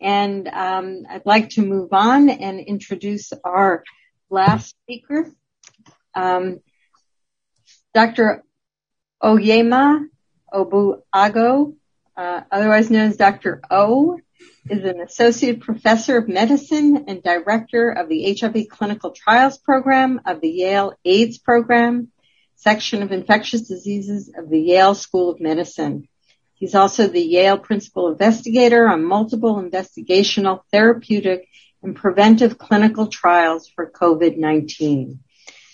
And um, I'd like to move on and introduce our last speaker. Um, Dr. Onyema Ogbuagu, uh, otherwise known as Dr. O, is an associate professor of medicine and director of the HIV clinical trials program of the Yale AIDS program, section of infectious diseases of the Yale School of Medicine. He's also the Yale principal investigator on multiple investigational therapeutic and preventive clinical trials for COVID-19.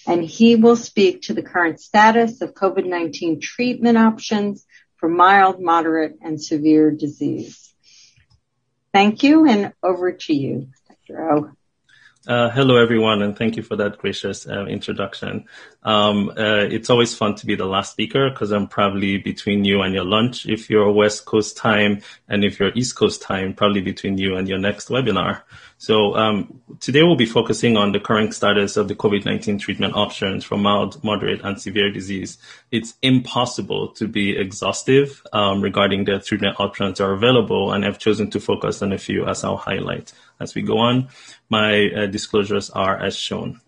And he will speak to the current status of COVID-19 treatment options for mild, moderate, and severe disease. Thank you, and over to you, Dr. O. Uh, hello, everyone, and thank you for that gracious uh, introduction. Um, uh, it's always fun to be the last speaker because I'm probably between you and your lunch if you're West Coast time, and if you're East Coast time, probably between you and your next webinar. So um, today we'll be focusing on the current status of the COVID-19 treatment options for mild, moderate, and severe disease. It's impossible to be exhaustive um, regarding the treatment options that are available, and I've chosen to focus on a few as I'll highlight as we go on. My uh, disclosures are as shown.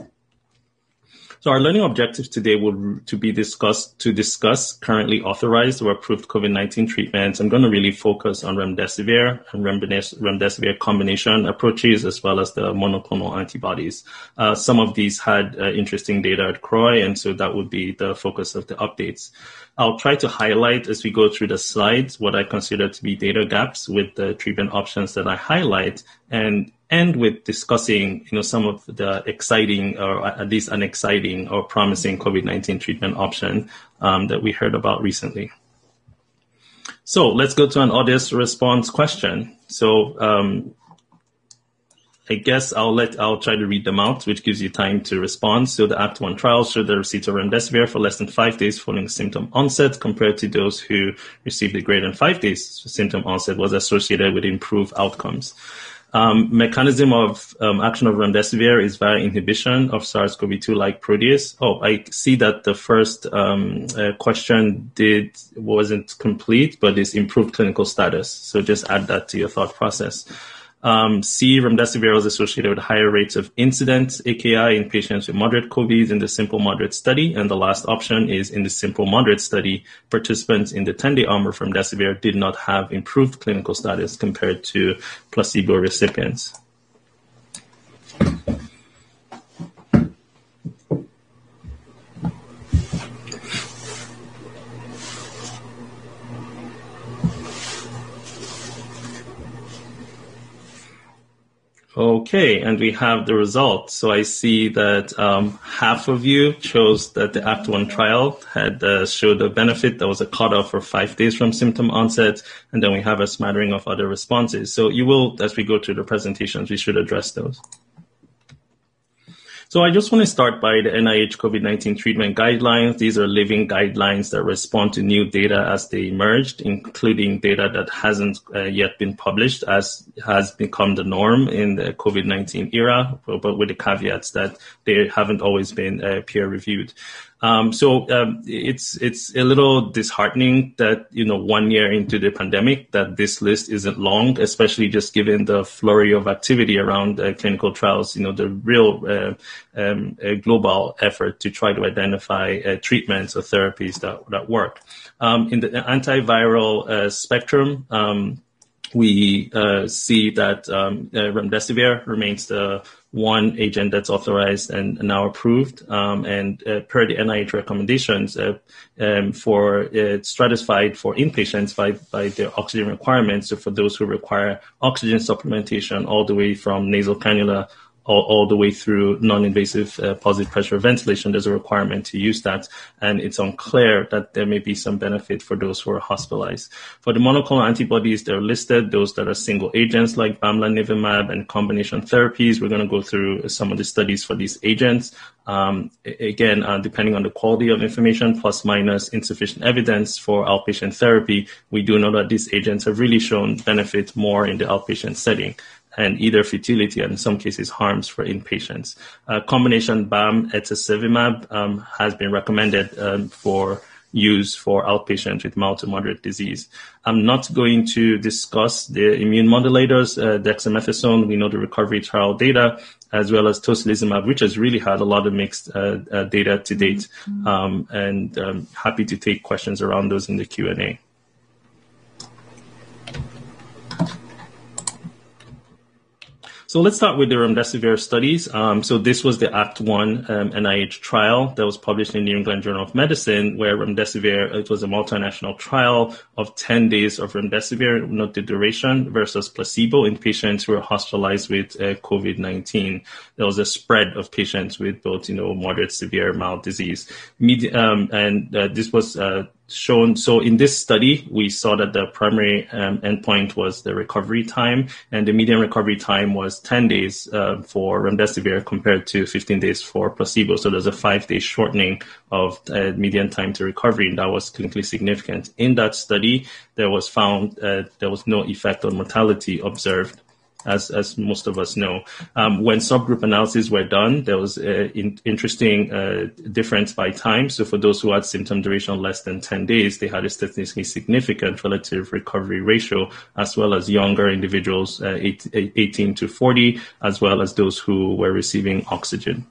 So our learning objectives today will to be discussed to discuss currently authorized or approved COVID-19 treatments. I'm going to really focus on remdesivir and remdesivir combination approaches as well as the monoclonal antibodies. Uh, some of these had uh, interesting data at CROI, and so that would be the focus of the updates. I'll try to highlight as we go through the slides what I consider to be data gaps with the treatment options that I highlight and end with discussing, you know, some of the exciting or at least an exciting or promising COVID-19 treatment option um, that we heard about recently. So let's go to an audience response question. So um, I guess I'll let I'll try to read them out, which gives you time to respond. So the Act One trial showed the receipt of remdesivir for less than five days following symptom onset, compared to those who received it greater than five days symptom onset, was associated with improved outcomes. Um, mechanism of um, action of remdesivir is via inhibition of SARS-CoV-2-like protease. Oh, I see that the first um, uh, question did wasn't complete, but is improved clinical status. So just add that to your thought process. Um, C, remdesivir was associated with higher rates of incidence AKI in patients with moderate COVID in the simple moderate study. And the last option is in the simple moderate study, participants in the 10-day arm of remdesivir did not have improved clinical status compared to placebo recipients. Okay, and we have the results. So I see that um, half of you chose that the Act One trial had uh, showed a benefit. There was a cutoff for five days from symptom onset, and then we have a smattering of other responses. So you will, as we go through the presentations, we should address those. So I just want to start by the NIH COVID-19 treatment guidelines. These are living guidelines that respond to new data as they emerged, including data that hasn't uh, yet been published as has become the norm in the COVID-19 era, but with the caveats that they haven't always been uh, peer reviewed. Um, so um, it's it's a little disheartening that you know one year into the pandemic that this list isn't long, especially just given the flurry of activity around uh, clinical trials. You know the real uh, um, global effort to try to identify uh, treatments or therapies that that work. Um, in the antiviral uh, spectrum um, we uh, see that um, uh, remdesivir remains the one agent that's authorized and now approved. Um, and uh, per the NIH recommendations uh, um, for uh, stratified for inpatients by, by their oxygen requirements. So for those who require oxygen supplementation all the way from nasal cannula all, all the way through non-invasive uh, positive pressure ventilation, there's a requirement to use that. And it's unclear that there may be some benefit for those who are hospitalized. For the monoclonal antibodies, they're listed, those that are single agents like bamlanivimab and combination therapies. We're going to go through some of the studies for these agents. Um, again, uh, depending on the quality of information, plus minus insufficient evidence for outpatient therapy, we do know that these agents have really shown benefit more in the outpatient setting and either futility and in some cases harms for inpatients. Uh, combination BAM etesevimab um, has been recommended um, for use for outpatients with mild to moderate disease. I'm not going to discuss the immune modulators, uh, dexamethasone. We know the recovery trial data, as well as tocilizumab, which has really had a lot of mixed uh, uh, data to date. Mm-hmm. Um, and um, happy to take questions around those in the Q&A. So let's start with the remdesivir studies. Um, so this was the Act One um, NIH trial that was published in the New England Journal of Medicine, where remdesivir it was a multinational trial of 10 days of remdesivir, not the duration, versus placebo in patients who were hospitalized with uh, COVID-19. There was a spread of patients with both, you know, moderate, severe, mild disease. Medi- um, and uh, this was uh, shown. So in this study, we saw that the primary um, endpoint was the recovery time, and the median recovery time was 10 days uh, for remdesivir compared to 15 days for placebo. So there's a five-day shortening of uh, median time to recovery, and that was clinically significant. In that study, there was found uh, there was no effect on mortality observed as as most of us know. Um, when subgroup analyses were done, there was an in, interesting uh, difference by time. So for those who had symptom duration less than 10 days, they had a statistically significant relative recovery ratio, as well as younger individuals, uh, 18 to 40, as well as those who were receiving oxygen.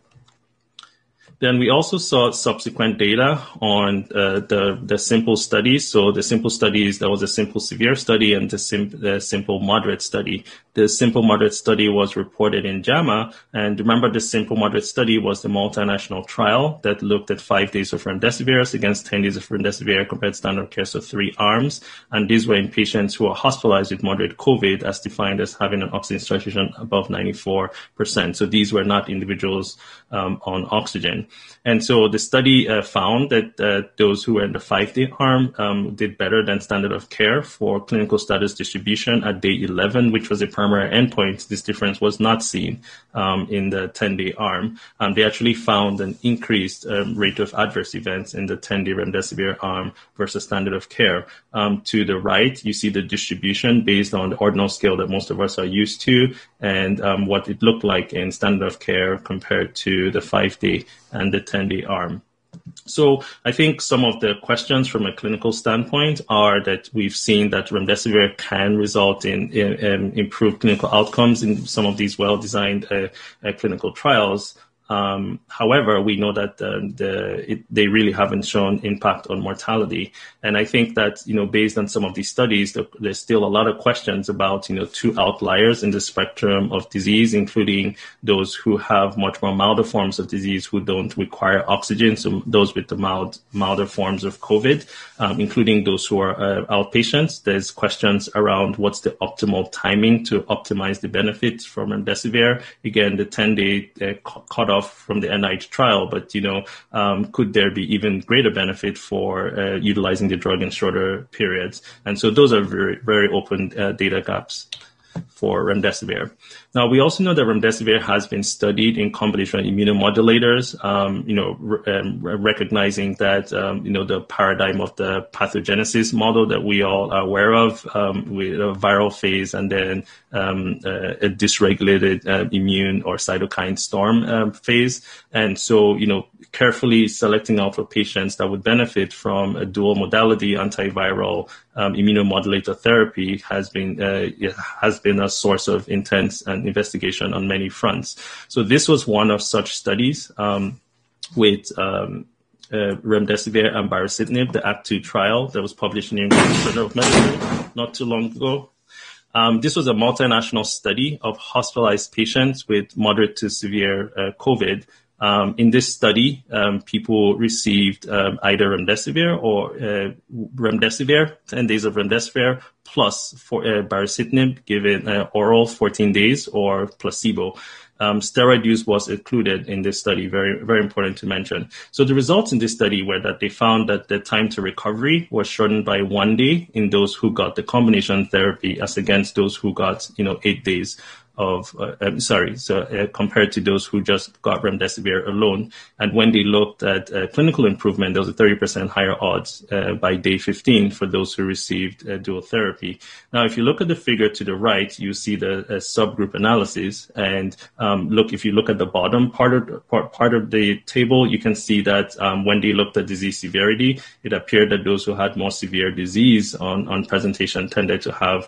Then we also saw subsequent data on uh, the the simple studies. So the simple studies, there was a simple severe study and the, sim- the simple moderate study. The simple moderate study was reported in JAMA, and remember the simple moderate study was the multinational trial that looked at five days of remdesivir against 10 days of remdesivir compared to standard care, so three arms. And these were in patients who are hospitalized with moderate COVID, as defined as having an oxygen saturation above 94%. So these were not individuals um, on oxygen. And so the study uh, found that uh, those who were in the five day arm um, did better than standard of care for clinical status distribution at day 11, which was a primary endpoint. This difference was not seen um, in the 10 day arm. Um, they actually found an increased um, rate of adverse events in the 10 day remdesivir arm versus standard of care. Um, to the right, you see the distribution based on the ordinal scale that most of us are used to and um, what it looked like in standard of care compared to the five day and the 10 day arm. So I think some of the questions from a clinical standpoint are that we've seen that remdesivir can result in, in, in improved clinical outcomes in some of these well-designed uh, uh, clinical trials. Um, however, we know that the, the it, they really haven't shown impact on mortality, and I think that you know based on some of these studies, there, there's still a lot of questions about you know two outliers in the spectrum of disease, including those who have much more milder forms of disease who don't require oxygen, so those with the mild milder forms of COVID, um, including those who are uh, outpatients. There's questions around what's the optimal timing to optimize the benefits from remdesivir. Again, the 10 day uh, cutoff off from the NIH trial, but you know, um, could there be even greater benefit for uh, utilizing the drug in shorter periods? And so those are very, very open uh, data gaps for remdesivir. Now, we also know that remdesivir has been studied in combination with immunomodulators, um, you know, re- um, recognizing that, um, you know, the paradigm of the pathogenesis model that we all are aware of um, with a viral phase and then um, a dysregulated uh, immune or cytokine storm phase. And so, you know, carefully selecting out for patients that would benefit from a dual modality antiviral immunomodulator therapy has been uh, has been a source of intense and investigation on many fronts. So this was one of such studies um, with um, uh, remdesivir and baricitinib, the Act 2 trial that was published in the Journal of Medicine not too long ago. Um, this was a multinational study of hospitalized patients with moderate to severe uh, COVID um, in this study, um, people received um, either remdesivir or uh, remdesivir, 10 days of remdesivir, plus for, uh, baricitinib given uh, oral 14 days or placebo. Um, steroid use was included in this study, very, very important to mention. So the results in this study were that they found that the time to recovery was shortened by one day in those who got the combination therapy as against those who got, you know, eight days of, uh, um, sorry, so uh, compared to those who just got remdesivir alone. And when they looked at uh, clinical improvement, there was a 30% higher odds uh, by day 15 for those who received uh, dual therapy. Now, if you look at the figure to the right, you see the subgroup analysis. And um, look, if you look at the bottom part of, part, part of the table, you can see that um, when they looked at disease severity, it appeared that those who had more severe disease on, on presentation tended to have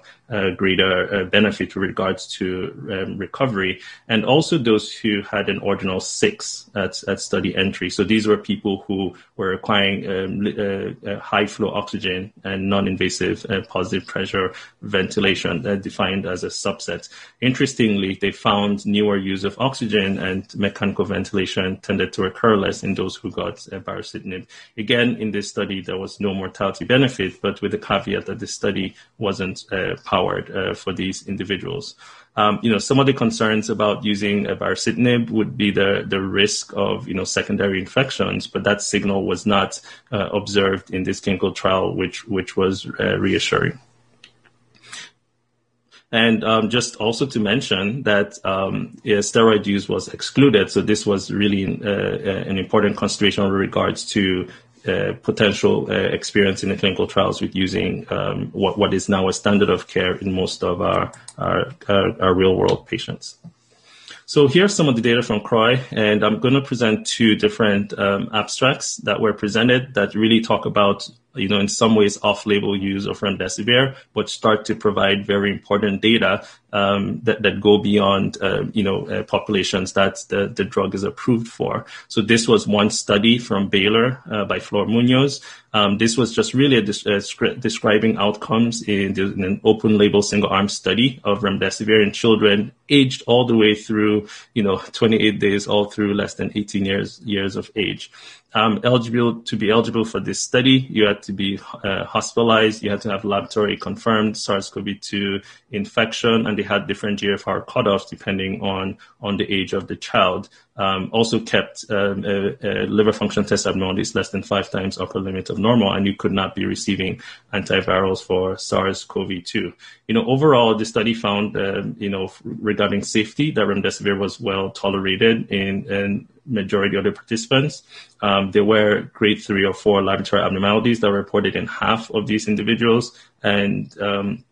greater uh, benefit with regards to um, recovery, and also those who had an ordinal six at, at study entry. So these were people who were requiring um, uh, uh, high flow oxygen and non-invasive uh, positive pressure ventilation, uh, defined as a subset. Interestingly, they found newer use of oxygen and mechanical ventilation tended to occur less in those who got uh, baricitinib. Again, in this study, there was no mortality benefit, but with the caveat that the study wasn't powered uh, for these individuals. Um, you know, some of the concerns about using a baricitinib would be the, the risk of, you know, secondary infections, but that signal was not uh, observed in this clinical trial, which, which was uh, reassuring. And um, just also to mention that um, yeah, steroid use was excluded, so this was really uh, uh an important consideration with regards to uh, potential uh, experience in the clinical trials with using um, what, what is now a standard of care in most of our, our, our, our real world patients. So here's some of the data from CROI, and I'm going to present two different um, abstracts that were presented that really talk about you know, in some ways off-label use of remdesivir, but start to provide very important data um, that, that go beyond, uh, you know, uh, populations that the, the drug is approved for. So this was one study from Baylor uh, by Flor Munoz. Um, this was just really a, describing outcomes in, in, an open label single arm study of remdesivir in children aged all the way through, you know, 28 days, all through less than 18 years, years of age um, eligible to be eligible for this study, you had to be uh, hospitalized. You had to have laboratory confirmed SARS-CoV-2 infection, and they had different GFR cutoffs depending on on the age of the child um, also kept um, a, a liver function test abnormalities less than five times upper limit of normal, and you could not be receiving antivirals for SARS-CoV-2. You know, overall, the study found, uh, you know, regarding safety, that remdesivir was well tolerated in, in majority of the participants. Um, there were grade three or four laboratory abnormalities that were reported in half of these individuals, and um,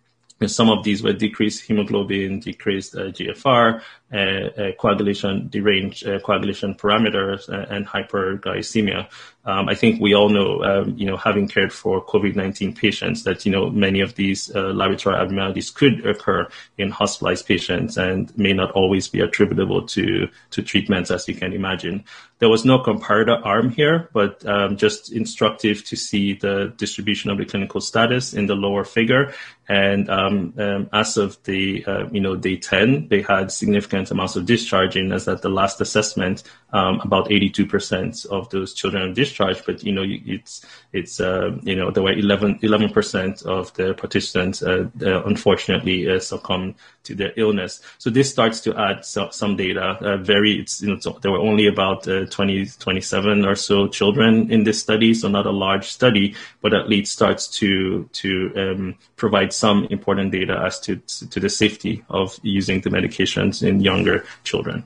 some of these were decreased hemoglobin, decreased uh, GFR, uh, uh, coagulation, deranged uh, coagulation parameters, uh, and hyperglycemia. Um, I think we all know, um, you know, having cared for COVID-19 patients, that you know many of these uh, laboratory abnormalities could occur in hospitalized patients and may not always be attributable to to treatments, as you can imagine. There was no comparator arm here, but um, just instructive to see the distribution of the clinical status in the lower figure. And um, um, as of the uh, you know day 10, they had significant amounts of discharging. As at the last assessment, um, about 82% of those children are discharged. But you know it's it's uh, you know there were 11 percent of the participants uh, uh unfortunately uh, succumbed to their illness. So this starts to add so, some data. Uh, very, it's, you know, there were only about uh, 20, 27 or so children in this study, so not a large study, but at least starts to to um, provide some important data as to to the safety of using the medications in younger children.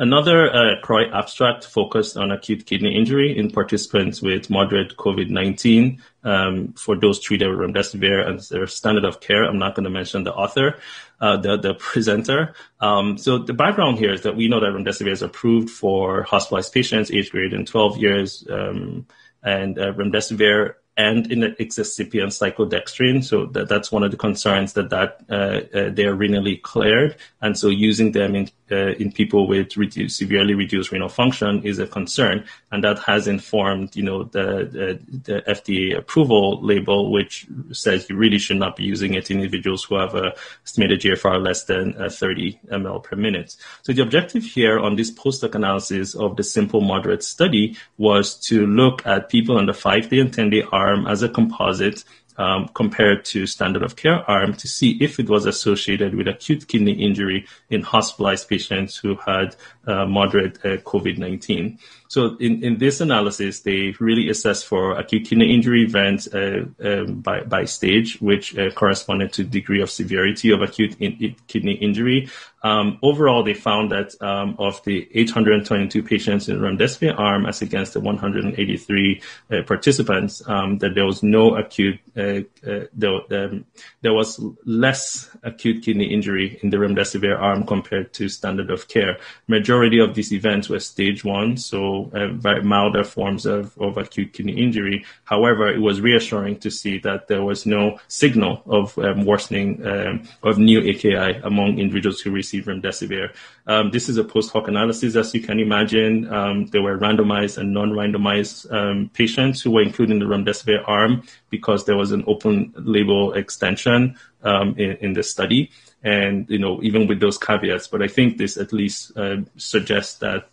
Another uh, CROI abstract focused on acute kidney injury in participants with moderate COVID-19 um, for those treated with remdesivir as their standard of care. I'm not going to mention the author, uh, the, the presenter. Um, so the background here is that we know that remdesivir is approved for hospitalized patients aged greater than 12 years, um, and uh, remdesivir and in the excipient cyclodextrin. So that, that's one of the concerns that, that uh, uh, they're renally cleared. And so using them in, uh, in people with reduced, severely reduced renal function is a concern. And that has informed, you know, the, the, the, FDA approval label, which says you really should not be using it in individuals who have a estimated GFR less than uh, 30 ml per minute. So the objective here on this post hoc analysis of the simple moderate study was to look at people on the five day and 10 day arm as a composite um, compared to standard of care arm to see if it was associated with acute kidney injury in hospitalized patients who had uh, moderate uh, COVID-19. So in, in this analysis, they really assessed for acute kidney injury events uh, um, by, by stage, which uh, corresponded to degree of severity of acute in, kidney injury. Um, overall, they found that um, of the 822 patients in remdesivir arm, as against the 183 uh, participants, um, that there was no acute, uh, uh, there, um, there was less acute kidney injury in the remdesivir arm compared to standard of care. Majority of these events were stage one, so uh, very milder forms of, of acute kidney injury. However, it was reassuring to see that there was no signal of um, worsening um, of new AKI among individuals who received remdesivir. Um, this is a post hoc analysis, as you can imagine. Um, there were randomized and non-randomized um, patients who were included in the remdesivir arm because there was an open label extension um, in, in the study. And, you know, even with those caveats, but I think this at least uh, suggests that,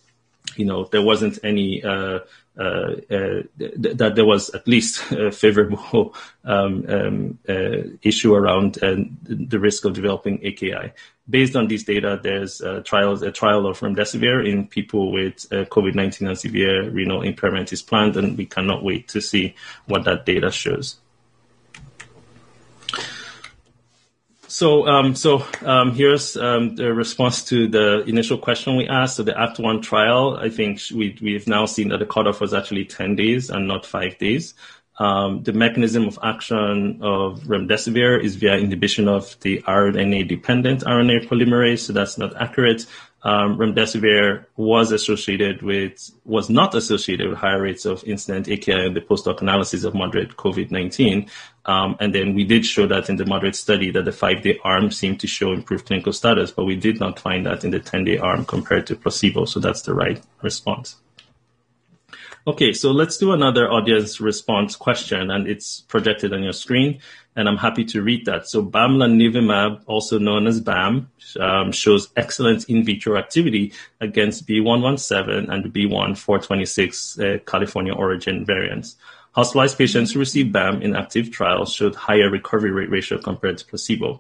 you know, there wasn't any uh, uh, uh, th- that there was at least a favorable um, um, uh, issue around the risk of developing AKI. Based on these data, there's a trial, a trial of remdesivir in people with COVID-19 and severe renal impairment is planned, and we cannot wait to see what that data shows. So, um, so um, here's um, the response to the initial question we asked. So the Act One trial, I think we we've now seen that the cutoff was actually 10 days and not five days. Um, the mechanism of action of remdesivir is via inhibition of the RNA-dependent RNA polymerase, so that's not accurate um, remdesivir was associated with, was not associated with higher rates of incident AKI in the post-hoc analysis of moderate COVID-19. Um, and then we did show that in the moderate study that the five-day arm seemed to show improved clinical status, but we did not find that in the 10-day arm compared to placebo. So that's the right response. Okay, so let's do another audience response question, and it's projected on your screen, and I'm happy to read that. So bamlanivimab, also known as BAM, um, shows excellent in vitro activity against B117 and B1426 uh, California origin variants. Hospitalized patients who received BAM in active trials showed higher recovery rate ratio compared to placebo.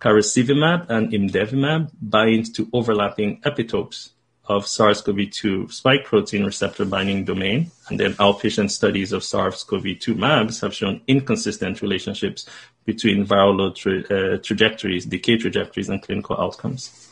Casirivimab and imdevimab bind to overlapping epitopes of SARS-CoV-2 spike protein receptor binding domain, and then outpatient studies of SARS-CoV-2 MABs have shown inconsistent relationships between viral load tra- uh, trajectories, decay trajectories, and clinical outcomes.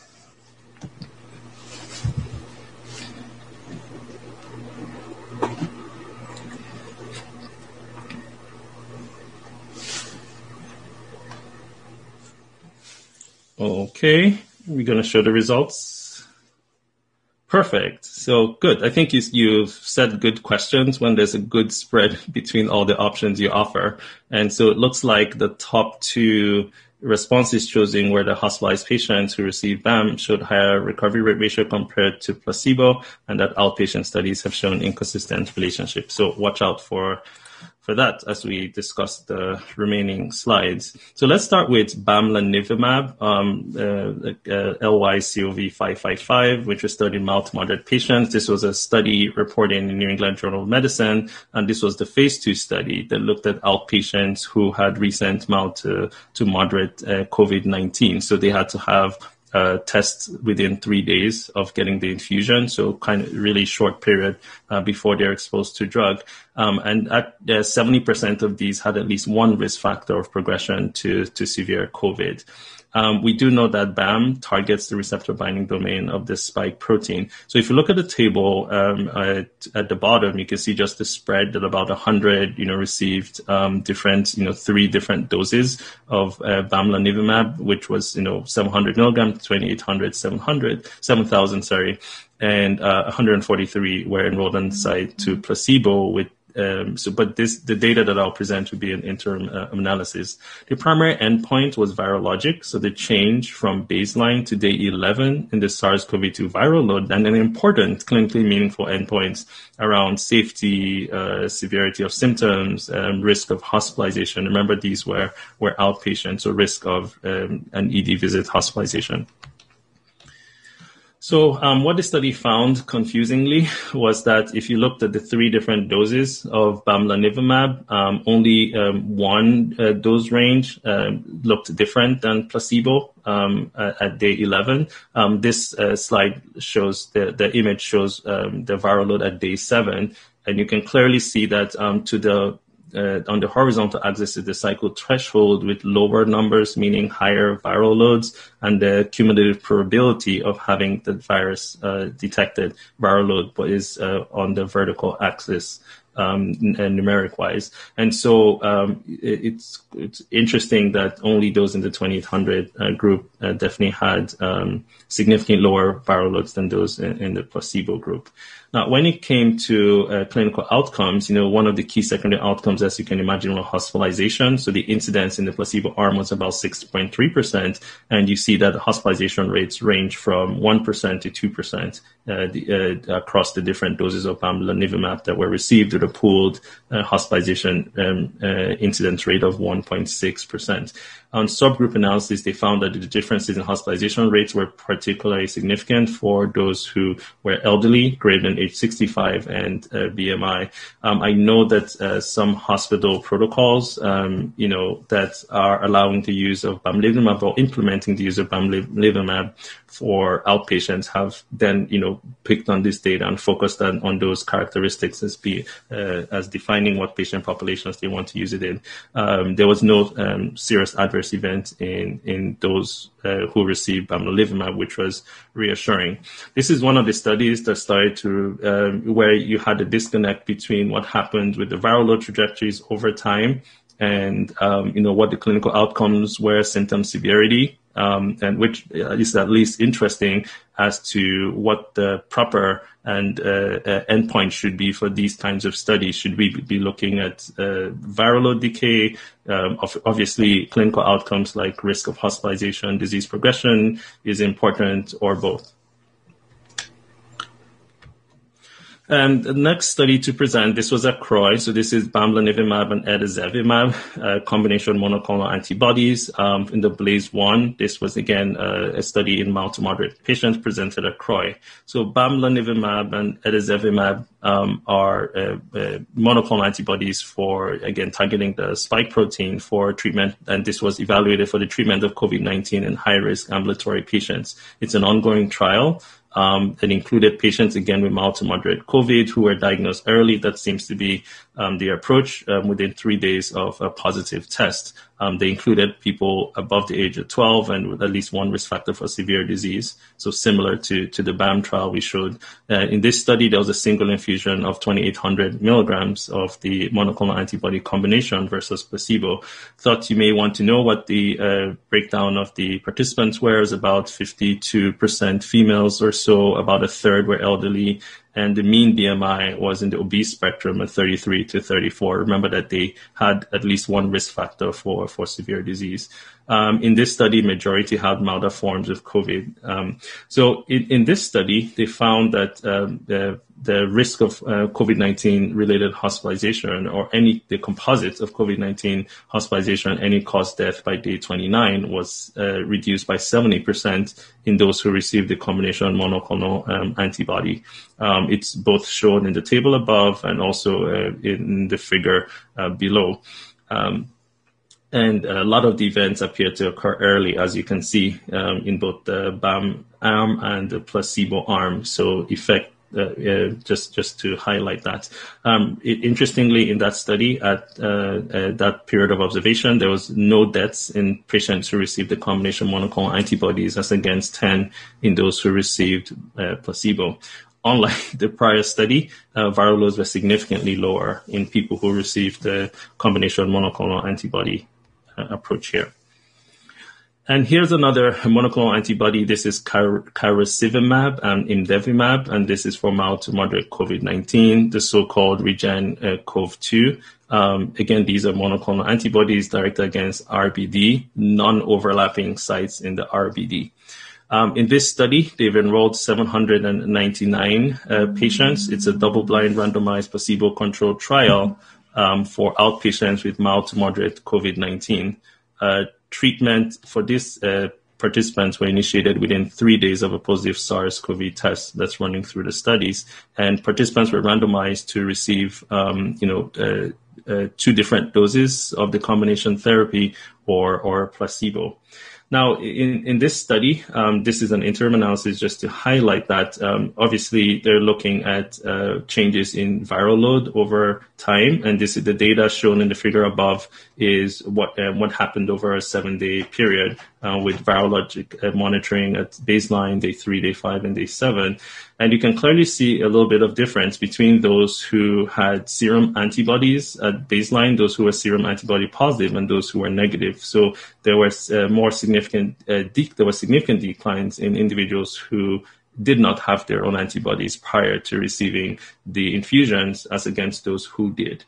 Okay, we're going to show the results. Perfect. So good. I think you, you've said good questions when there's a good spread between all the options you offer. And so it looks like the top two responses chosen were the hospitalized patients who received BAM showed higher recovery rate ratio compared to placebo and that outpatient studies have shown inconsistent relationships. So watch out for for that as we discuss the remaining slides. So let's start with bamlanivimab, um, uh, uh, LYCOV555, which was studied in mild to moderate patients. This was a study reported in the New England Journal of Medicine, and this was the phase two study that looked at outpatients who had recent mild to, to moderate uh, COVID-19. So they had to have uh, test within three days of getting the infusion, so kind of really short period uh, before they're exposed to drug. Um, and at uh, 70% of these had at least one risk factor of progression to, to severe COVID. Um, we do know that BAM targets the receptor binding domain of this spike protein. So if you look at the table um, at, at, the bottom, you can see just the spread that about 100, you know, received um, different, you know, three different doses of uh, bamlanivimab, which was, you know, 700 milligrams, 2800, 700, 7000, sorry, and uh, 143 were enrolled on site to placebo with um, so, but this, the data that I'll present will be an interim uh, analysis. The primary endpoint was virologic, so the change from baseline to day 11 in the SARS-CoV-2 viral load, and an important clinically meaningful endpoints around safety, uh, severity of symptoms, um, risk of hospitalization. Remember, these were were outpatients, so risk of um, an ED visit hospitalization. So, um, what the study found confusingly was that if you looked at the three different doses of bamlanivimab, um, only um, one uh, dose range uh, looked different than placebo um, at, at, day 11. Um, this uh, slide shows the, the image shows um, the viral load at day seven, and you can clearly see that to the uh, on the horizontal axis is the cycle threshold with lower numbers, meaning higher viral loads, and the cumulative probability of having the virus uh, detected viral load, but is uh, on the vertical axis um, numeric wise. And so um, it, it's it's interesting that only those in the 2800 uh, group uh, definitely had um, significantly lower viral loads than those in, in the placebo group. Now, when it came to uh, clinical outcomes, you know, one of the key secondary outcomes, as you can imagine, was hospitalization. So the incidence in the placebo arm was about 6.3%. And you see that the hospitalization rates range from 1% to 2% uh, the, uh, across the different doses of bamlanivimab that were received with a pooled uh, hospitalization um, uh, incidence rate of 1.6%. On subgroup analysis, they found that the differences in hospitalization rates were particularly significant for those who were elderly, greater than age 65, and uh, BMI. Um, I know that uh, some hospital protocols, um, you know, that are allowing the use of bamlanivimab or implementing the use of bamlanivimab for outpatients have then, you know, picked on this data and focused on, on those characteristics as be uh, as defining what patient populations they want to use it in. Um, there was no um, serious adverse event in in those uh, who received bamlanivimab, which was reassuring. This is one of the studies that started to um, where you had a disconnect between what happened with the viral load trajectories over time and um, you know what the clinical outcomes were, symptom severity, um, and which is at least interesting as to what the proper and uh, uh, endpoint should be for these kinds of studies. Should we be looking at uh, viral load decay? Um, obviously, clinical outcomes like risk of hospitalization, disease progression is important, or both. And the next study to present, this was at CROI. So this is bamlanivimab and etesevimab, uh, combination monoclonal antibodies. Um, in the BLAZE-1, this was again uh, a study in mild to moderate patients presented at CROI. So bamlanivimab and etesevimab um, are uh, uh, monoclonal antibodies for, again, targeting the spike protein for treatment. And this was evaluated for the treatment of COVID-19 in high-risk ambulatory patients. It's an ongoing trial. Um, it included patients again with mild to moderate COVID who were diagnosed early. That seems to be um, the approach um, within three days of a positive test. Um, they included people above the age of 12 and with at least one risk factor for severe disease. So similar to, to the BAM trial we showed. Uh, in this study, there was a single infusion of 2,800 milligrams of the monoclonal antibody combination versus placebo. Thought you may want to know what the uh, breakdown of the participants were. Was about 52% females or so, about a third were elderly, and the mean BMI was in the obese spectrum at 33 to 34. Remember that they had at least one risk factor for, for severe disease. Um, in this study, majority had milder forms of COVID. Um, so in, in, this study, they found that um, the the risk of uh, COVID-19 related hospitalization or any the composite of COVID-19 hospitalization and any cause death by day 29 was uh, reduced by 70% in those who received the combination monoclonal um, antibody. Um, it's both shown in the table above and also uh, in the figure uh, below. Um, and a lot of the events appear to occur early, as you can see um, in both the BAM arm and the placebo arm. So effect just just to highlight that. Um, it, interestingly, in that study, at uh, uh, that period of observation, there was no deaths in patients who received the combination monoclonal antibodies, as against 10 in those who received uh, placebo. Unlike the prior study, uh, viral loads were significantly lower in people who received the combination monoclonal antibody approach here. And here's another monoclonal antibody. This is casirivimab and imdevimab, and this is for mild to moderate COVID-19, the so-called REGEN-COV2. Um, again, these are monoclonal antibodies directed against RBD, non-overlapping sites in the RBD. Um, in this study, they've enrolled 799 uh, patients. It's a double-blind, randomized, placebo-controlled trial um, for outpatients with mild to moderate COVID-19. Uh, treatment for this uh, participants were initiated within three days of a positive SARS-CoV test that's running through the studies, and participants were randomized to receive, um, you know, uh, uh, two different doses of the combination therapy or or placebo. Now, in, in this study, um, this is an interim analysis just to highlight that um, obviously they're looking at uh, changes in viral load over time, and this is the data shown in the figure above is what uh, what happened over a seven day period uh, with virologic uh, monitoring at baseline, day three, day five, and day seven. And you can clearly see a little bit of difference between those who had serum antibodies at baseline, those who were serum antibody positive, and those who were negative. So there was uh, more significant, uh, de- there were significant declines in individuals who did not have their own antibodies prior to receiving the infusions as against those who did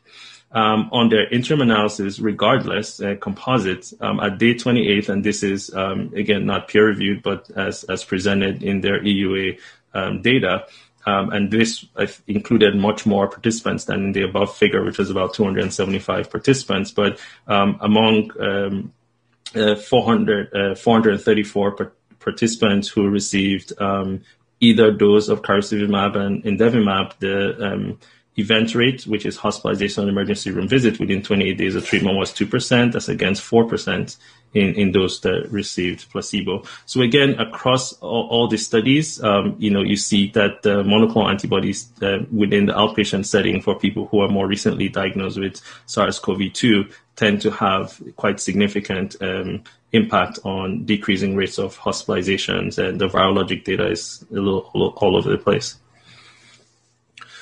um, on their interim analysis, regardless, uh, composite um, at day 28, and this is um, again not peer reviewed, but as as presented in their EUA um, data. Um, and this included much more participants than in the above figure, which was about 275 participants. But um, among uh, 400, uh, 434 par- participants who received either dose of casirivimab and imdevimab, the event rate, which is hospitalization and emergency room visit within 28 days of treatment was 2%. That's against 4% in, in those that received placebo. So again, across all, all the studies, um, you know, you see that the monoclonal antibodies uh, within the outpatient setting for people who are more recently diagnosed with SARS-CoV-2 tend to have quite significant um, impact on decreasing rates of hospitalizations, and the virologic data is a little all over the place.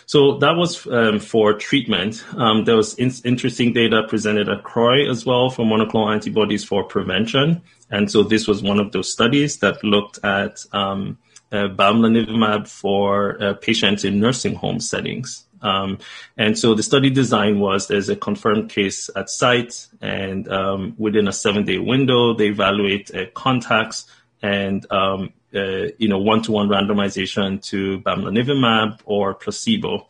So that was um, for treatment. Um, there was in- interesting data presented at CROI as well for monoclonal antibodies for prevention. And so this was one of those studies that looked at um, uh, bamlanivimab for uh, patients in nursing home settings. Um, and so the study design was there's a confirmed case at site, and um, within a seven day window, they evaluate uh, contacts and um, uh, you know, one-to-one randomization to bamlanivimab or placebo.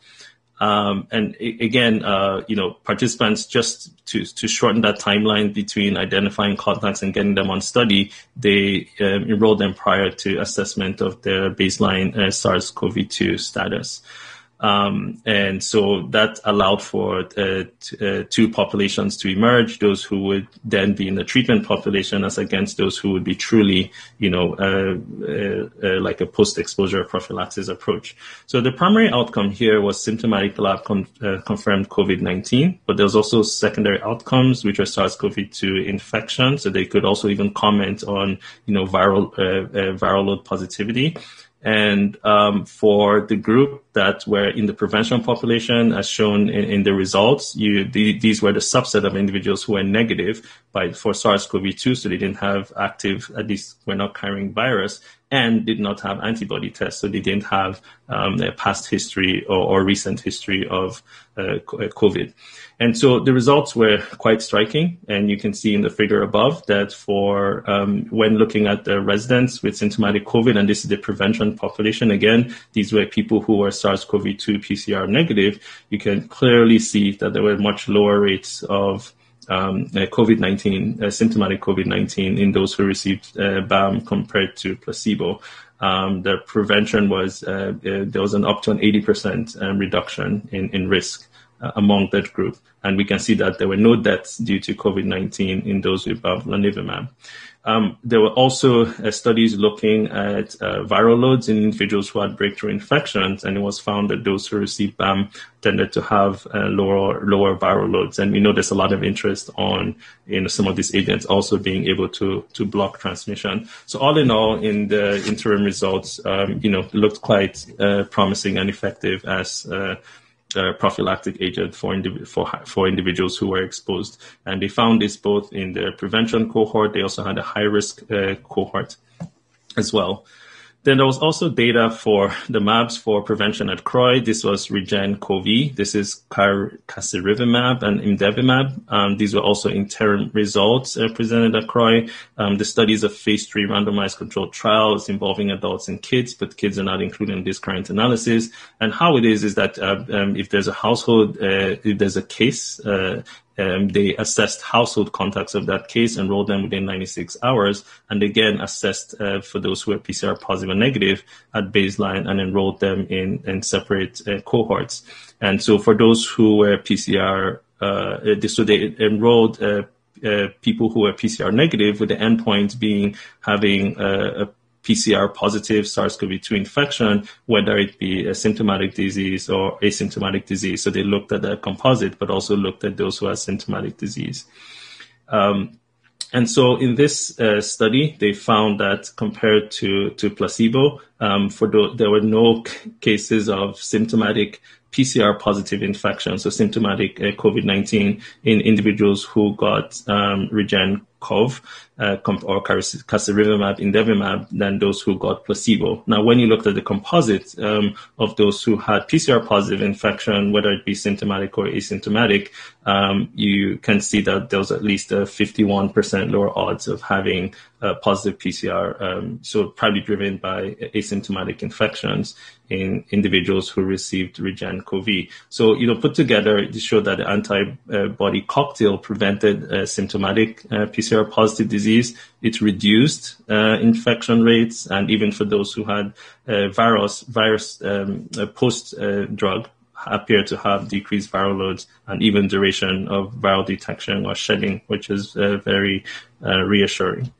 Um, and again, uh, you know, participants just to to shorten that timeline between identifying contacts and getting them on study, they um, enrolled them prior to assessment of their baseline uh, SARS-CoV-2 status. Um, and so that allowed for uh, t- uh, two populations to emerge: those who would then be in the treatment population, as against those who would be truly, you know, uh, uh, uh like a post-exposure prophylaxis approach. So the primary outcome here was symptomatic lab con- uh, confirmed COVID-19, but there was also secondary outcomes, which were SARS-CoV-2 infection. So they could also even comment on, you know, viral viral load positivity. And um, for the group that were in the prevention population, as shown in, in the results, you, the, these were the subset of individuals who were negative by, for SARS-CoV-2, so they didn't have active, at least were not carrying virus, and did not have antibody tests, so they didn't have um, a past history or, or recent history of uh, COVID. And so the results were quite striking. And you can see in the figure above that for um, when looking at the residents with symptomatic COVID, and this is the prevention population, again, these were people who were SARS-CoV-2 PCR negative, you can clearly see that there were much lower rates of um, uh, COVID-19, uh, symptomatic COVID-19 in those who received uh, BAM compared to placebo. Um, the prevention was, there was an up to an 80% um, reduction in, in risk. Among that group. And we can see that there were no deaths due to COVID-19 in those with bamlanivimab. Um, there were also uh, studies looking at uh, viral loads in individuals who had breakthrough infections, and it was found that those who received BAM tended to have uh, lower lower viral loads. And we know there's a lot of interest on know, some of these agents also being able to to block transmission. So all in all, in the interim results, um, you know, looked quite uh, promising and effective as uh, prophylactic agent for, indiv- for, for individuals who were exposed. And they found this both in the prevention cohort. They also had a high risk uh, cohort as well. Then there was also data for the MABs for prevention at CROI. This was Regen-CoV. This is casirivimab and imdevimab. Um, these were also interim results uh, presented at CROI. Um, the studies of phase three randomized controlled trials involving adults and kids, but kids are not included in this current analysis. And how it is is that uh, um, if there's a household, uh, if there's a case, uh, um, they assessed household contacts of that case, enrolled them within 96 hours, and again assessed uh, for those who were PCR positive and negative at baseline and enrolled them in, in separate uh, cohorts. And so for those who were PCR, uh, so they enrolled uh, uh, people who were PCR negative with the endpoint being having a PCR positive SARS-CoV-2 infection, whether it be a symptomatic disease or asymptomatic disease. So they looked at the composite, but also looked at those who had symptomatic disease. Um, and so in this uh, study, they found that compared to, to placebo, um, for the, there were no c- cases of symptomatic PCR positive infection, so symptomatic uh, COVID-19 in individuals who got um, Regen COV uh, or casirivimab, imdevimab than those who got placebo. Now, when you looked at the composite um, of those who had PCR positive infection, whether it be symptomatic or asymptomatic, um, you can see that there was at least a 51% lower odds of having a positive PCR. Um, so probably driven by asymptomatic infections in individuals who received Regen-COVID. So, you know, put together, it showed that the antibody cocktail prevented uh, symptomatic uh, PCR positive disease. It reduced uh, infection rates, and even for those who had uh, virus, virus um, post uh, drug, appear to have decreased viral loads and even duration of viral detection or shedding, which is uh, very reassuring.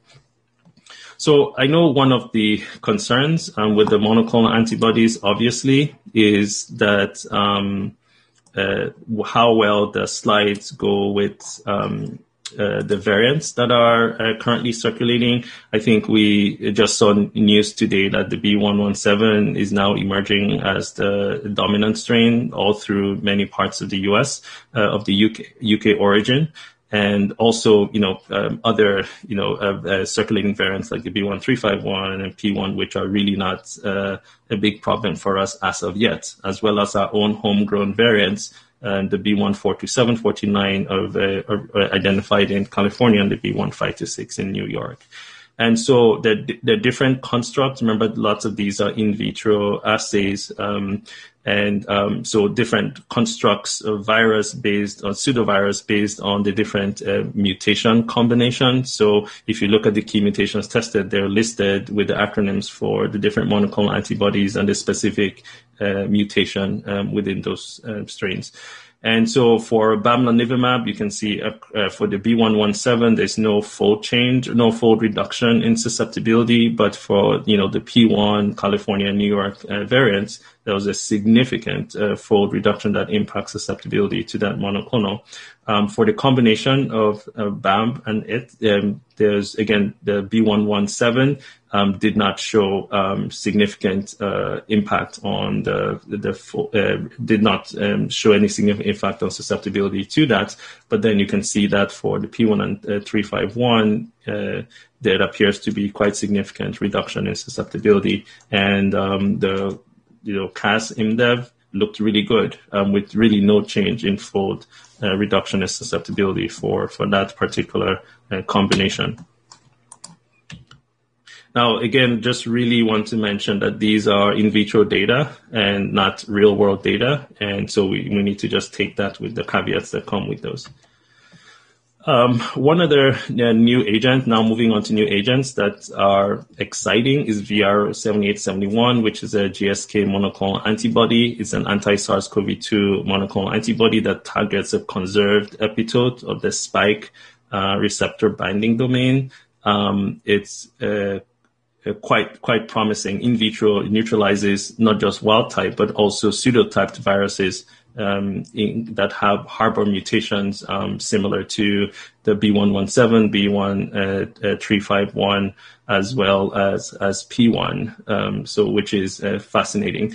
So I know one of the concerns um, with the monoclonal antibodies, obviously, is that um, uh, how well the slides go with um, uh, the variants that are uh, currently circulating. I think we just saw news today that the B117 is now emerging as the dominant strain all through many parts of the US uh, of the UK, UK origin and also, you know, um, other, you know, uh, uh, circulating variants like the B1351 and P1, which are really not uh, a big problem for us as of yet, as well as our own homegrown variants, and the B142749 of, uh, are identified in California and the B1526 in New York. And so the, the different constructs, remember lots of these are in vitro assays. Um, and um, so different constructs of virus based or pseudovirus based on the different uh, mutation combinations. So if you look at the key mutations tested, they're listed with the acronyms for the different monoclonal antibodies and the specific uh, mutation um, within those uh, strains. And so for bamlanivimab, you can see uh, uh, for the B117, there's no fold change, no fold reduction in susceptibility. But for, you know, the P1, California, New York uh, variants, there was a significant uh, fold reduction that impacts susceptibility to that monoclonal. Um, for the combination of uh, BAM and it, um, there's again the B117 um, did not show um, significant uh, impact on the the, uh, did not um, show any significant impact on susceptibility to that. But then you can see that for the P1 and uh, 351, uh, there appears to be quite significant reduction in susceptibility, and um, the you know CAS IMDEV looked really good um, with really no change in fold uh, reduction in susceptibility for, for that particular uh, combination. Now, again, just really want to mention that these are in vitro data and not real world data. And so we, we need to just take that with the caveats that come with those. Um, one other uh, new agent, now moving on to new agents that are exciting, is VIR7871, which is a GSK monoclonal antibody. It's an anti-SARS-CoV-2 monoclonal antibody that targets a conserved epitope of the spike uh, receptor binding domain. Um, it's uh, quite quite promising. In vitro, it neutralizes not just wild type but also pseudotyped viruses um, in, that have harbor mutations um, similar to the B117, B1351, uh, uh, as well as as P1. Um, so, which is uh, fascinating.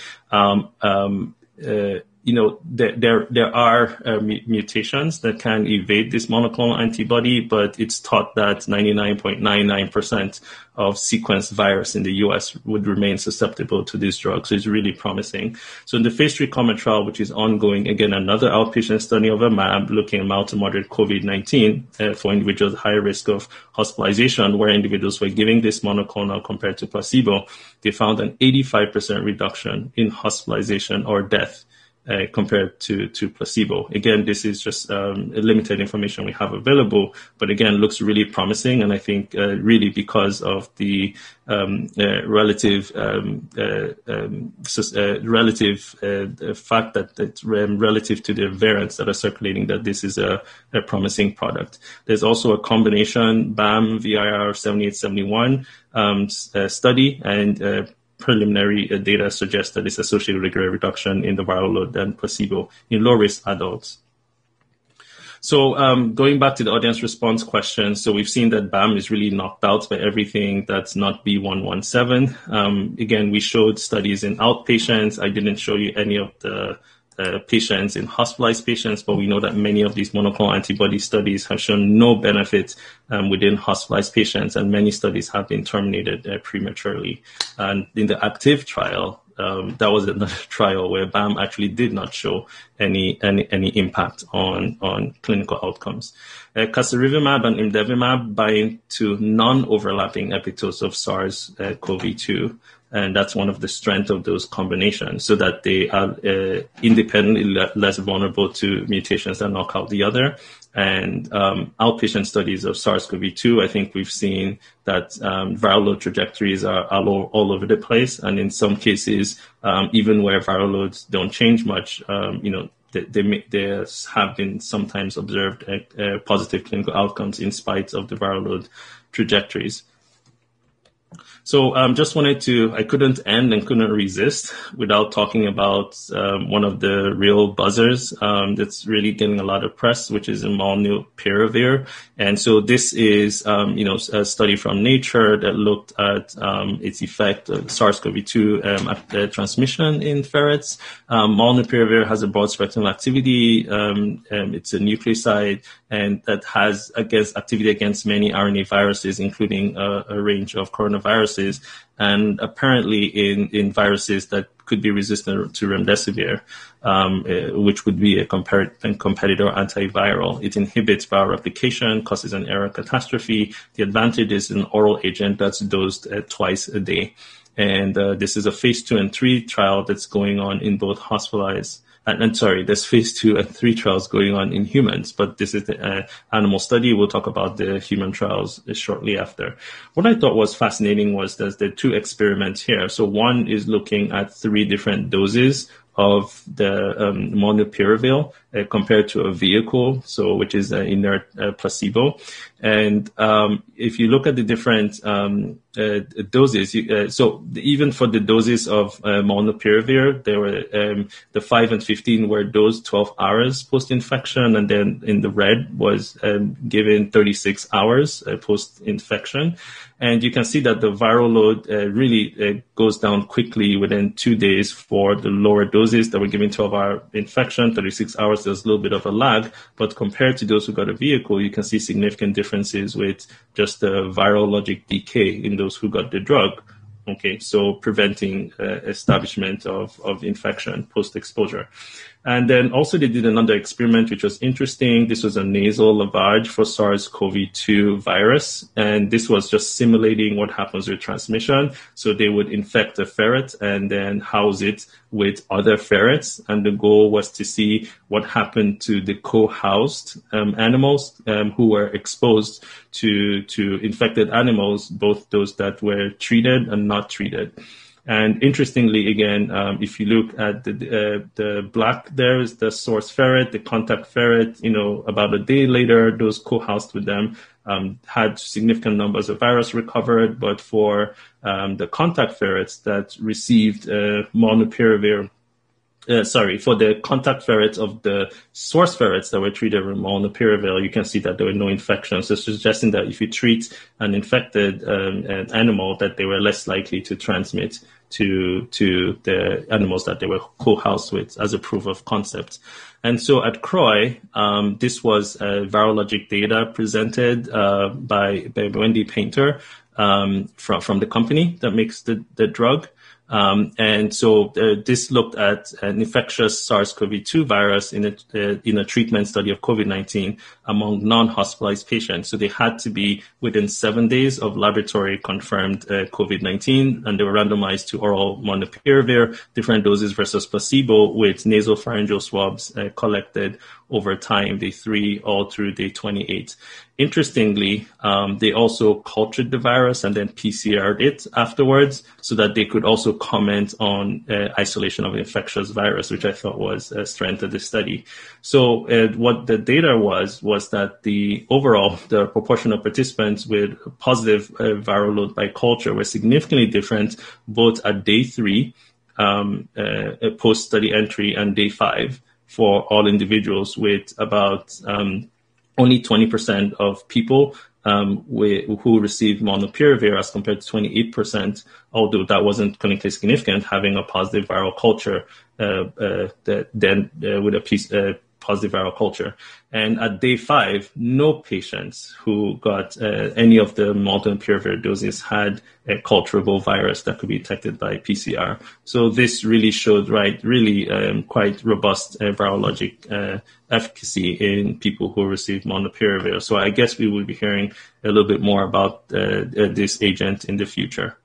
You know, there there, there are uh, mutations that can evade this monoclonal antibody, but it's thought that 99.99% of sequenced virus in the U.S. would remain susceptible to this drug. So it's really promising. So in the phase three COMET trial, which is ongoing, again, another outpatient study of a MAB looking at mild to moderate COVID-19 uh, for individuals at high risk of hospitalization, where individuals were giving this monoclonal compared to placebo, they found an 85% reduction in hospitalization or death uh, compared to, to placebo. Again, this is just um, limited information we have available, but again, looks really promising. And I think uh, really because of the um, uh, relative um, uh, um, uh, relative fact that it's relative to the variants that are circulating, that this is a, a promising product. There's also a combination BAM VIR 7871 um, study and preliminary data suggests that it's associated with a greater reduction in the viral load than placebo in low risk adults. So um, going back to the audience response question, so we've seen that BAM is really knocked out by everything that's not B117. Um, again, we showed studies in outpatients. I didn't show you any of the uh, patients in hospitalized patients, but we know that many of these monoclonal antibody studies have shown no benefit um, within hospitalized patients, and many studies have been terminated uh, prematurely. And in the ACTIV trial, um, that was another trial where BAM actually did not show any any, any impact on on clinical outcomes. Uh, casirivimab and imdevimab bind to non-overlapping epitopes of SARS-CoV-2, and that's one of the strengths of those combinations, so that they are uh, independently le- less vulnerable to mutations that knock out the other. And um, outpatient studies of SARS-CoV-2, I think we've seen that um, viral load trajectories are all, all, over the place, and in some cases, um, even where viral loads don't change much, um, you know, they, they, have been sometimes observed uh, uh, positive clinical outcomes in spite of the viral load trajectories. So um, just wanted to, I couldn't end and couldn't resist without talking about um, one of the real buzzers um, that's really getting a lot of press, which is molnupiravir. And so this is, um, you know, a study from Nature that looked at um, its effect of SARS-CoV-2 um, transmission in ferrets. molnupiravir has a broad spectrum activity. it's a nucleoside and that has against activity against many RNA viruses, including a, a range of coronaviruses, and apparently in, in viruses that could be resistant to remdesivir, um, uh, which would be a, compar- competitor antiviral. It inhibits viral replication, causes an error catastrophe. The advantage is an oral agent that's dosed uh, twice a day. And uh, this is a phase two and three trial that's going on in both hospitalized and, and, sorry, there's phase two and three trials going on in humans, but this is an uh, animal study. We'll talk about the human trials shortly after. What I thought was fascinating was there's the two experiments here. So one is looking at three different doses of the um, molnupiravir uh, compared to a vehicle, so which is an inert uh, placebo. And um, if you look at the different um, uh, doses, you, uh, so even for the doses of uh, molnupiravir, there were um, the five and fifteen were dosed 12 hours post infection, and then in the red was um, given 36 hours uh, post infection. And you can see that the viral load really goes down quickly within two days for the lower doses that were given 12 hour infection, 36 hours, there's a little bit of a lag. But compared to those who got a vehicle, you can see significant differences with just the virologic decay in those who got the drug. Okay, so preventing uh, establishment of, of infection post exposure. And then also they did another experiment, which was interesting. This was a nasal lavage for SARS-CoV-2 virus. And this was just simulating what happens with transmission. So they would infect a ferret and then house it with other ferrets. And the goal was to see what happened to the co-housed um, animals um, who were exposed to, to infected animals, both those that were treated and not treated. And interestingly, again, um, if you look at the uh, the black, there is the source ferret, the contact ferret. You know, about a day later, those co-housed with them um, had significant numbers of virus recovered. But for um, the contact ferrets that received uh, molnupiravir uh, sorry, for the contact ferrets of the source ferrets that were treated with molnupiravir, you can see that there were no infections. So suggesting that if you treat an infected um, an animal, that they were less likely to transmit to to the animals that they were co-housed with as a proof of concept. And so at CROI, um, this was uh, virologic data presented uh, by, by Wendy Painter um, from from the company that makes the the drug. Um, and so uh, this looked at an infectious SARS-CoV-2 virus in a, uh, in a treatment study of COVID-19 among non-hospitalized patients. So they had to be within seven days of laboratory confirmed uh, COVID-19, and they were randomized to oral molnupiravir, different doses versus placebo with nasal pharyngeal swabs uh, collected over time, day three all through day 28. Interestingly, um, they also cultured the virus and then PCR'd it afterwards so that they could also comment on uh, isolation of infectious virus, which I thought was a strength of the study. So uh, what the data was, was that the overall, the proportion of participants with positive uh, viral load by culture were significantly different both at day three, um, uh, post-study entry and day five for all individuals with about um, only 20% of people um, who received molnupiravir as compared to 28%, although that wasn't clinically significant, having a positive viral culture uh, uh, that then uh, with a piece, uh, positive viral culture. And at day five, no patients who got uh, any of the molnupiravir doses had a culturable virus that could be detected by PCR. So this really showed, right, really um, quite robust uh, virologic uh, efficacy in people who received molnupiravir. So I guess we will be hearing a little bit more about uh, uh, this agent in the future.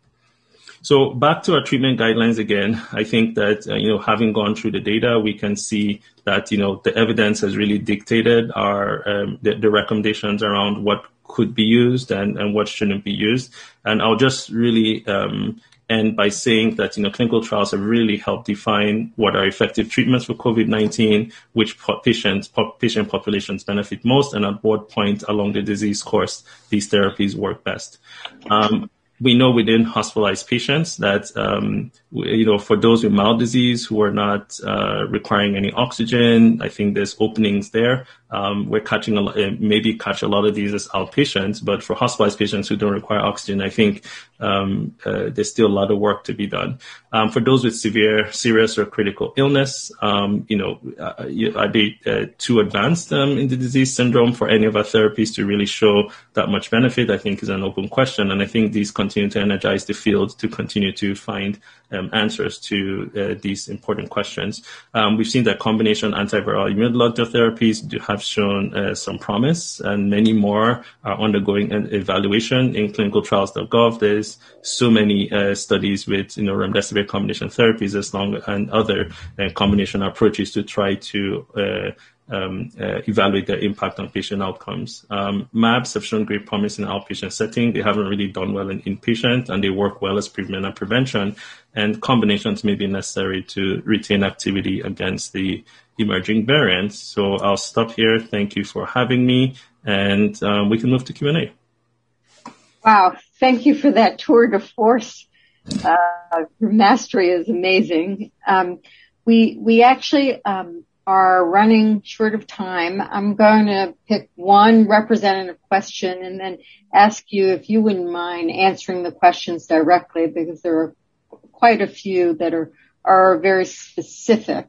So back to our treatment guidelines again, I think that, uh, you know, having gone through the data, we can see that, you know, the evidence has really dictated our, um, the, the, recommendations around what could be used and, and what shouldn't be used. And I'll just really, um, end by saying that, you know, clinical trials have really helped define what are effective treatments for COVID-19, which patients, patient populations benefit most, and at what point along the disease course these therapies work best. Um, we know within hospitalized patients that, um, you know, for those with mild disease who are not uh, requiring any oxygen, I think there's openings there. Um, we're catching a uh, maybe catch a lot of these as outpatients, but for hospitalized patients who don't require oxygen, I think um, uh, there's still a lot of work to be done. Um, for those with severe, serious or critical illness, um, you know, uh, are they uh, too advanced um, in the disease syndrome for any of our therapies to really show that much benefit? I think is an open question, and I think these continue to energize the field to continue to find um, answers to uh, these important questions. Um, we've seen that combination antiviral immunological therapies do have shown uh, some promise, and many more are undergoing an evaluation in clinicaltrials.gov. There's so many uh, studies with you know remdesivir combination therapies as long and other uh, combination approaches to try to uh, um, uh, evaluate their impact on patient outcomes. Um, MABs have shown great promise in outpatient setting. They haven't really done well in inpatient, and they work well as treatment and prevention. And combinations may be necessary to retain activity against the emerging variants. So I'll stop here. Thank you for having me, and um, we can move to Q&A. Wow, thank you for that tour de force. Uh, your mastery is amazing. Um, we we actually um, are running short of time. I'm going to pick one representative question and then ask you if you wouldn't mind answering the questions directly because there are quite a few that are, are very specific.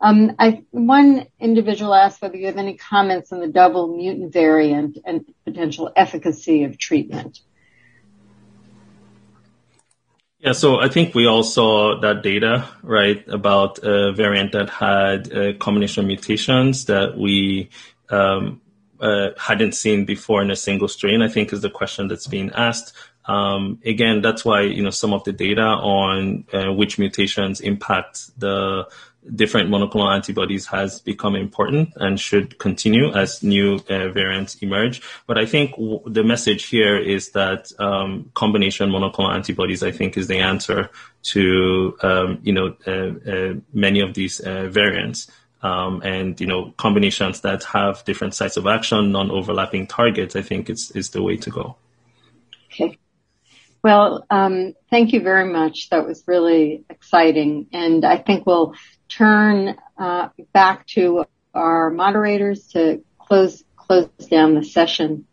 Um, I, one individual asked whether you have any comments on the double mutant variant and potential efficacy of treatment. Yeah, so I think we all saw that data, right, about a variant that had a combination of mutations that we um, uh, hadn't seen before in a single strain, I think is the question that's being asked. Um, again, that's why, you know, some of the data on uh, which mutations impact the different monoclonal antibodies has become important and should continue as new uh, variants emerge. But I think w- the message here is that um, combination monoclonal antibodies, I think, is the answer to um, you know uh, uh, many of these uh, variants. Um, and you know combinations that have different sites of action, non-overlapping targets, I think is is the way to go. Okay. Well, um, thank you very much. That was really exciting, and I think we'll turn uh, back to our moderators to close close down the session.